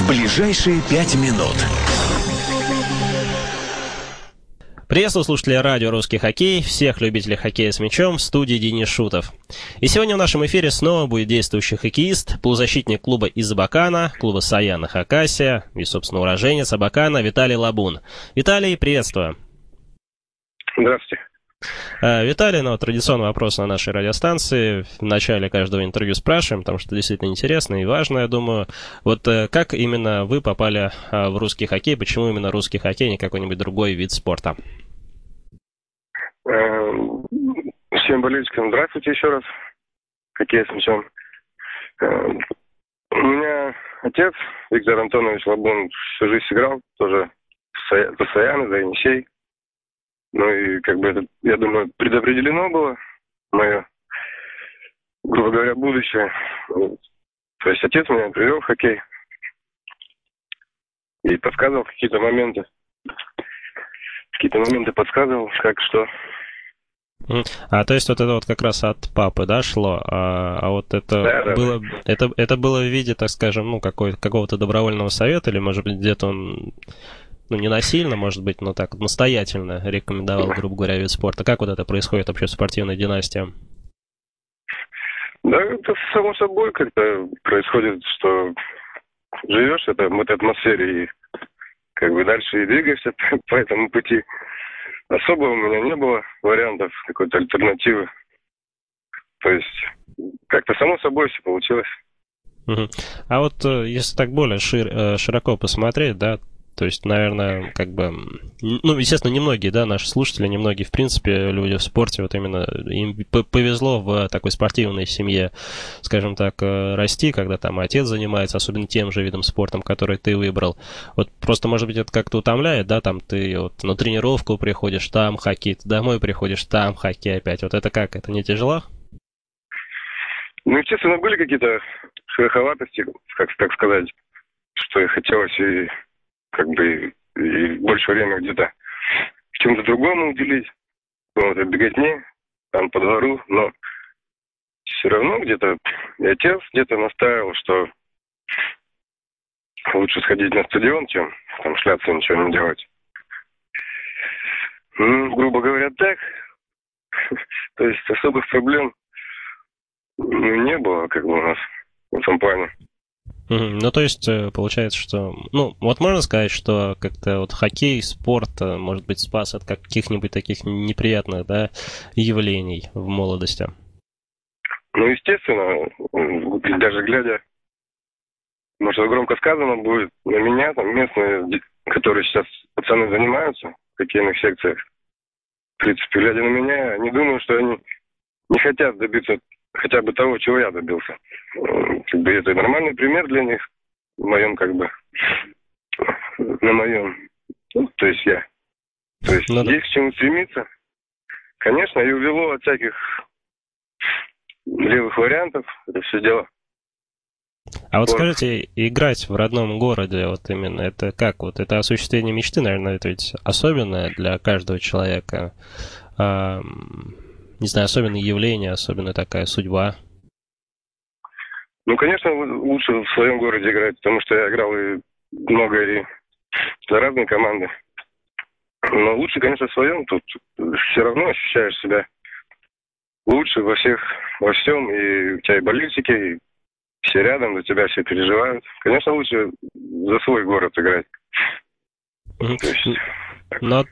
в ближайшие пять минут. Приветствую слушателей радио «Русский хоккей», всех любителей хоккея с мячом, в студии Денис Шутов. И сегодня в нашем эфире снова будет действующий хоккеист, полузащитник клуба из Абакана, клуба Саяна Хакасия и, собственно, уроженец Абакана Виталий Лабун. Виталий, приветствую. Здравствуйте. А, Виталий, ну, традиционный вопрос на нашей радиостанции. В начале каждого интервью спрашиваем, потому что действительно интересно и важно, я думаю. Вот э, как именно вы попали а, в русский хоккей? Почему именно русский хоккей, а не какой-нибудь другой вид спорта? Всем болельщикам здравствуйте еще раз. Хоккей с мячом. У меня отец, Виктор Антонович Лабун, всю жизнь играл, тоже Саяны, за Енисей. Ну и как бы это, я думаю, предопределено было мое, грубо говоря, будущее. То есть отец меня привел в хоккей и подсказывал какие-то моменты. Какие-то моменты подсказывал, как что. А то есть вот это вот как раз от папы, да, шло, а, а вот это да, было, да. это это было в виде, так скажем, ну какой какого-то добровольного совета или может быть где-то он ну, не насильно, может быть, но так настоятельно рекомендовал, грубо говоря, вид спорта. Как вот это происходит вообще в спортивной династии? Да, это само собой как-то происходит, что живешь это, в этой атмосфере и как бы дальше и двигаешься по этому пути. Особо у меня не было вариантов какой-то альтернативы. То есть как-то само собой все получилось. А вот э, если так более шир, э, широко посмотреть, да, то есть, наверное, как бы, ну, естественно, немногие, да, наши слушатели, немногие, в принципе, люди в спорте, вот именно им повезло в такой спортивной семье, скажем так, э, расти, когда там отец занимается, особенно тем же видом спортом, который ты выбрал. Вот просто, может быть, это как-то утомляет, да, там ты вот на тренировку приходишь, там хоккей, ты домой приходишь, там хоккей опять. Вот это как? Это не тяжело? Ну, естественно, были какие-то шероховатости, как так сказать, что и хотелось и как бы и больше времени где-то чем-то другому уделить. Вот, беготне, там по двору, но все равно где-то и отец где-то настаивал, что лучше сходить на стадион, чем там шляться ничего не делать. Ну, грубо говоря, так. То есть особых проблем не было, как бы у нас в этом плане. Ну, то есть, э, получается, что... Ну, вот можно сказать, что как-то вот хоккей, спорт, э, может быть, спас от каких-нибудь таких неприятных, да, явлений в молодости? Ну, естественно, даже глядя, может, громко сказано будет, на меня, там, местные, которые сейчас пацаны занимаются в хоккейных секциях, в принципе, глядя на меня, не думаю, что они не хотят добиться хотя бы того, чего я добился. Как бы это нормальный пример для них в моем как бы на моем, ну, то есть я. То есть Надо... есть к чему стремиться. Конечно, и увело от всяких левых вариантов это все дело. А вот скажите, играть в родном городе, вот именно, это как? Вот это осуществление мечты, наверное, это ведь особенное для каждого человека не знаю, особенное явление, особенно такая судьба? Ну, конечно, лучше в своем городе играть, потому что я играл и много и за разные команды. Но лучше, конечно, в своем. Тут все равно ощущаешь себя лучше во всех, во всем. И у тебя и болельщики, и все рядом, за тебя все переживают. Конечно, лучше за свой город играть. Mm-hmm. есть... Но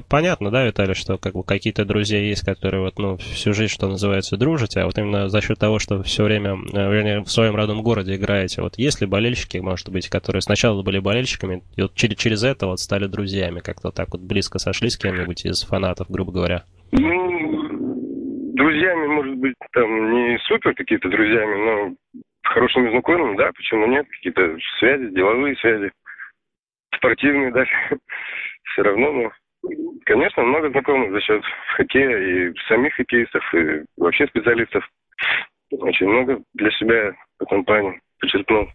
понятно, да, Виталий, что как бы какие-то друзья есть, которые вот, ну, всю жизнь, что называется, дружите, а вот именно за счет того, что все время, э, вернее, в своем родном городе играете, вот есть ли болельщики, может быть, которые сначала были болельщиками, и вот через, через это вот стали друзьями, как-то так вот близко сошлись с кем-нибудь из фанатов, грубо говоря? Ну, друзьями, может быть, там не супер какие-то друзьями, но хорошими знакомыми, да, почему нет, какие-то связи, деловые связи, спортивные даже, все равно, ну, Конечно, много знакомых за счет хоккея и самих хоккеистов, и вообще специалистов. Очень много для себя этом плане почерпнул.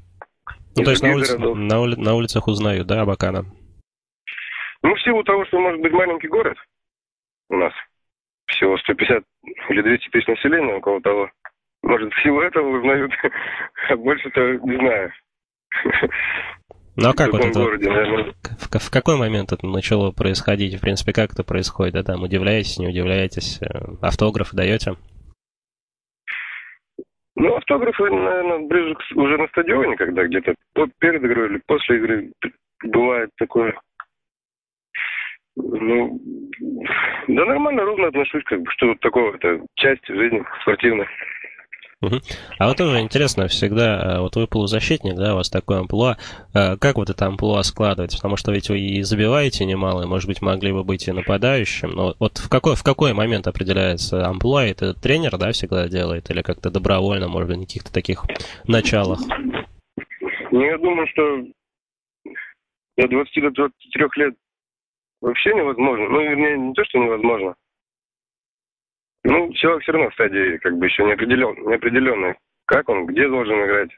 Ну, то есть на, улице, на, ули, на улицах узнают, да, Абакана? Ну, в силу того, что может быть маленький город у нас, всего 150 или 200 тысяч населения, около того. Может, в силу этого узнают, а больше-то не знаю. Ну а как в вот это, городе, наверное. в, в какой момент это начало происходить? В принципе, как это происходит? Да, там удивляетесь, не удивляетесь? Э, Автографы даете? Ну, автографы, наверное, ближе к- уже на стадионе, когда где-то перед игрой или после игры бывает такое. Ну, да нормально, ровно отношусь, как бы, что такого, это часть жизни спортивной. А вот тоже интересно всегда, э, вот вы полузащитник, да, у вас такое амплуа, э, как вот это амплуа складывается? Потому что ведь вы и забиваете немало, и, может быть, могли бы быть и нападающим, но вот в какой, в какой момент определяется амплуа? Это тренер, да, всегда делает, или как-то добровольно, может быть, на каких-то таких началах? Ну, я думаю, что до 20 до 23 лет вообще невозможно. Ну, вернее, не то, что невозможно. Ну, человек все равно в стадии как бы еще неопределен, неопределенный. Как он, где должен играть.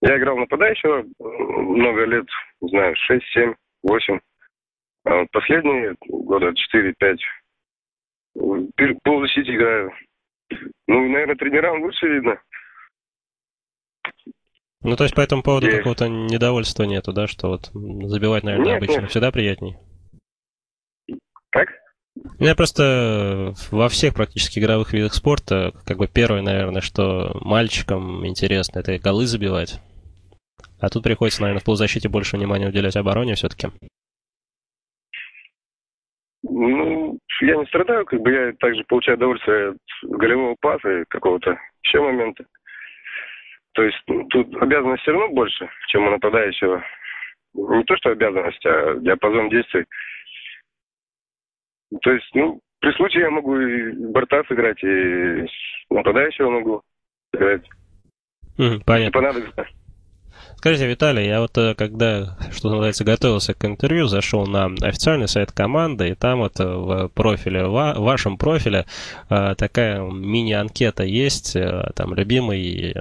Я играл нападающего много лет, не знаю, 6, 7, 8. А вот последние года 4-5 в полузащите играю. Ну, наверное, тренерам лучше видно. Ну, то есть по этому поводу Есть. какого-то недовольства нету, да, что вот забивать, наверное, Нет, обычно нет. всегда приятней? Как? У меня просто во всех практически игровых видах спорта, как бы первое, наверное, что мальчикам интересно, это голы забивать. А тут приходится, наверное, в полузащите больше внимания уделять обороне все-таки. Ну, я не страдаю, как бы я также получаю удовольствие от голевого паса и какого-то еще момента. То есть ну, тут обязанность все равно больше, чем у нападающего. Не то, что обязанность, а диапазон действий. То есть, ну, при случае я могу и борта сыграть, и нападающего могу сыграть, если понятно. понадобится. Скажите, Виталий, я вот э, когда, что называется, готовился к интервью, зашел на официальный сайт команды, и там вот э, в профиле, в вашем профиле э, такая мини-анкета есть, там любимый,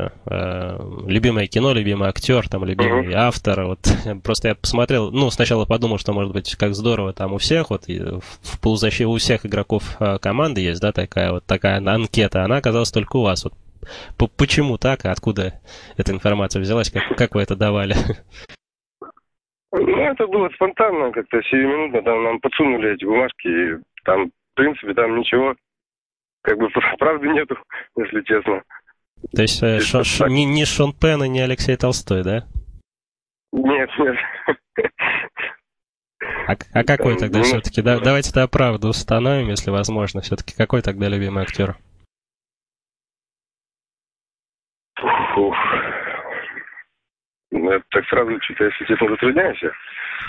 любимое кино, любимый актер, там любимый автор, вот просто я посмотрел, ну, сначала подумал, что может быть как здорово там у всех, вот в полузащите у всех игроков команды есть, да, такая вот такая анкета, она оказалась только у вас, вот Почему так? А откуда эта информация взялась? Как, как вы это давали? Ну, это было спонтанно, как-то сиюминутно. Там нам подсунули эти бумажки, и там, в принципе, там ничего, как бы, правды нету, если честно. То есть э, Шо- Ш- ни, ни Шон Пен и ни Алексей Толстой, да? Нет, нет. А, а какой тогда все-таки? Да, давайте тогда правду установим, если возможно. Все-таки какой тогда любимый актер? Ну, это так сразу что-то, если честно, затрудняюсь я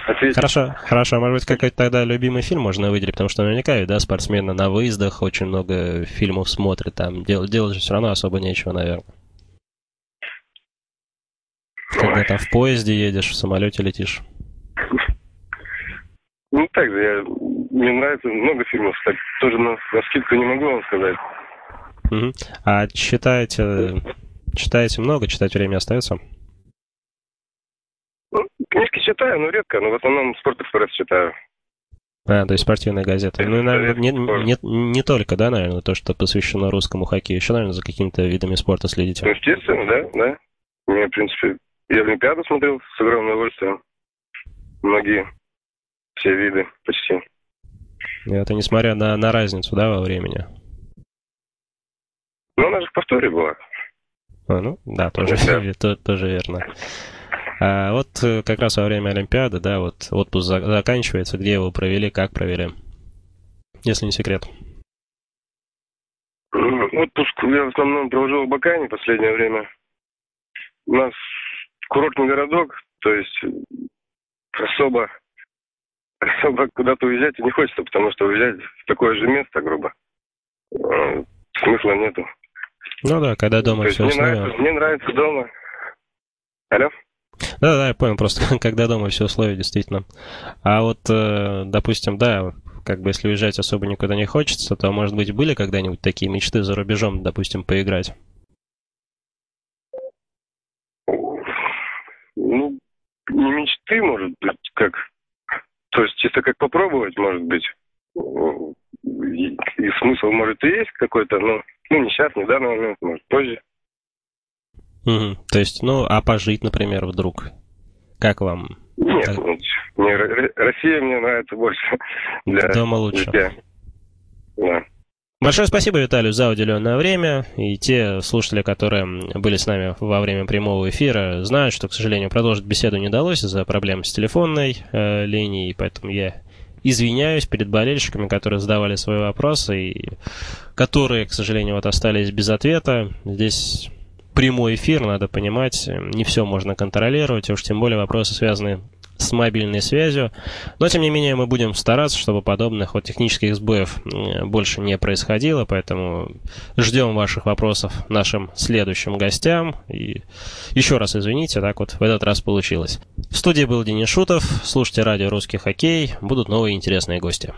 ответить. Хорошо, хорошо. а Может быть, какой-то тогда любимый фильм можно выделить, потому что наверняка, ведь, да, спортсмены на выездах очень много фильмов смотрят, там дел- делать же все равно особо нечего, наверное. Когда там в поезде едешь, в самолете летишь. Ну, так же, я, мне нравится много фильмов, так тоже на, на скидку не могу вам сказать. Мгм. А читаете, читаете много, читать время остается? Ну, книжки читаю, но редко, но в основном «Спортэкспресс» читаю. А, то есть спортивные газеты. Ну, наверное, не, не, не только, да, наверное, то, что посвящено русскому хоккею. Еще, наверное, за какими-то видами спорта Ну, следите. естественно, да, да. Мне, в принципе, я Олимпиаду смотрел с огромным удовольствием. Многие, все виды почти. Это несмотря на, на разницу, да, во времени. Но она же в повторе была. А, ну, да, тоже, тоже верно. А вот э, как раз во время Олимпиады, да, вот отпуск за- заканчивается, где его провели, как провели, если не секрет. Отпуск я в основном провожу в Бакане в последнее время. У нас курортный городок, то есть особо, особо куда-то уезжать не хочется, потому что уезжать в такое же место, грубо, э, смысла нету. Ну да, когда дома то есть все мне условия. нравится, мне нравится дома. Алло? Да, да, я понял, просто когда дома все условия, действительно. А вот, э, допустим, да, как бы если уезжать особо никуда не хочется, то, может быть, были когда-нибудь такие мечты за рубежом, допустим, поиграть? Ну, не мечты, может быть, как... То есть чисто как попробовать, может быть. И, и смысл, может, и есть какой-то, но ну, не сейчас, не в данный момент, может, позже. Мгм. То есть, ну, а пожить, например, вдруг? Как вам? Нет, так. мне, Россия мне нравится больше. Для Дома лучше. Для Да. Большое спасибо Виталию за уделенное время. И те слушатели, которые были с нами во время прямого эфира, знают, что, к сожалению, продолжить беседу не удалось из-за проблем с телефонной э, линией, поэтому я извиняюсь перед болельщиками, которые задавали свои вопросы и которые, к сожалению, вот остались без ответа. Здесь прямой эфир, надо понимать, не все можно контролировать, уж тем более вопросы, связанные с мобильной связью. Но, тем не менее, мы будем стараться, чтобы подобных вот технических сбоев больше не происходило, поэтому ждем ваших вопросов нашим следующим гостям. И еще раз извините, так вот в этот раз получилось. В студии был Денис Шутов, слушайте радио «Русский хоккей», будут новые интересные гости.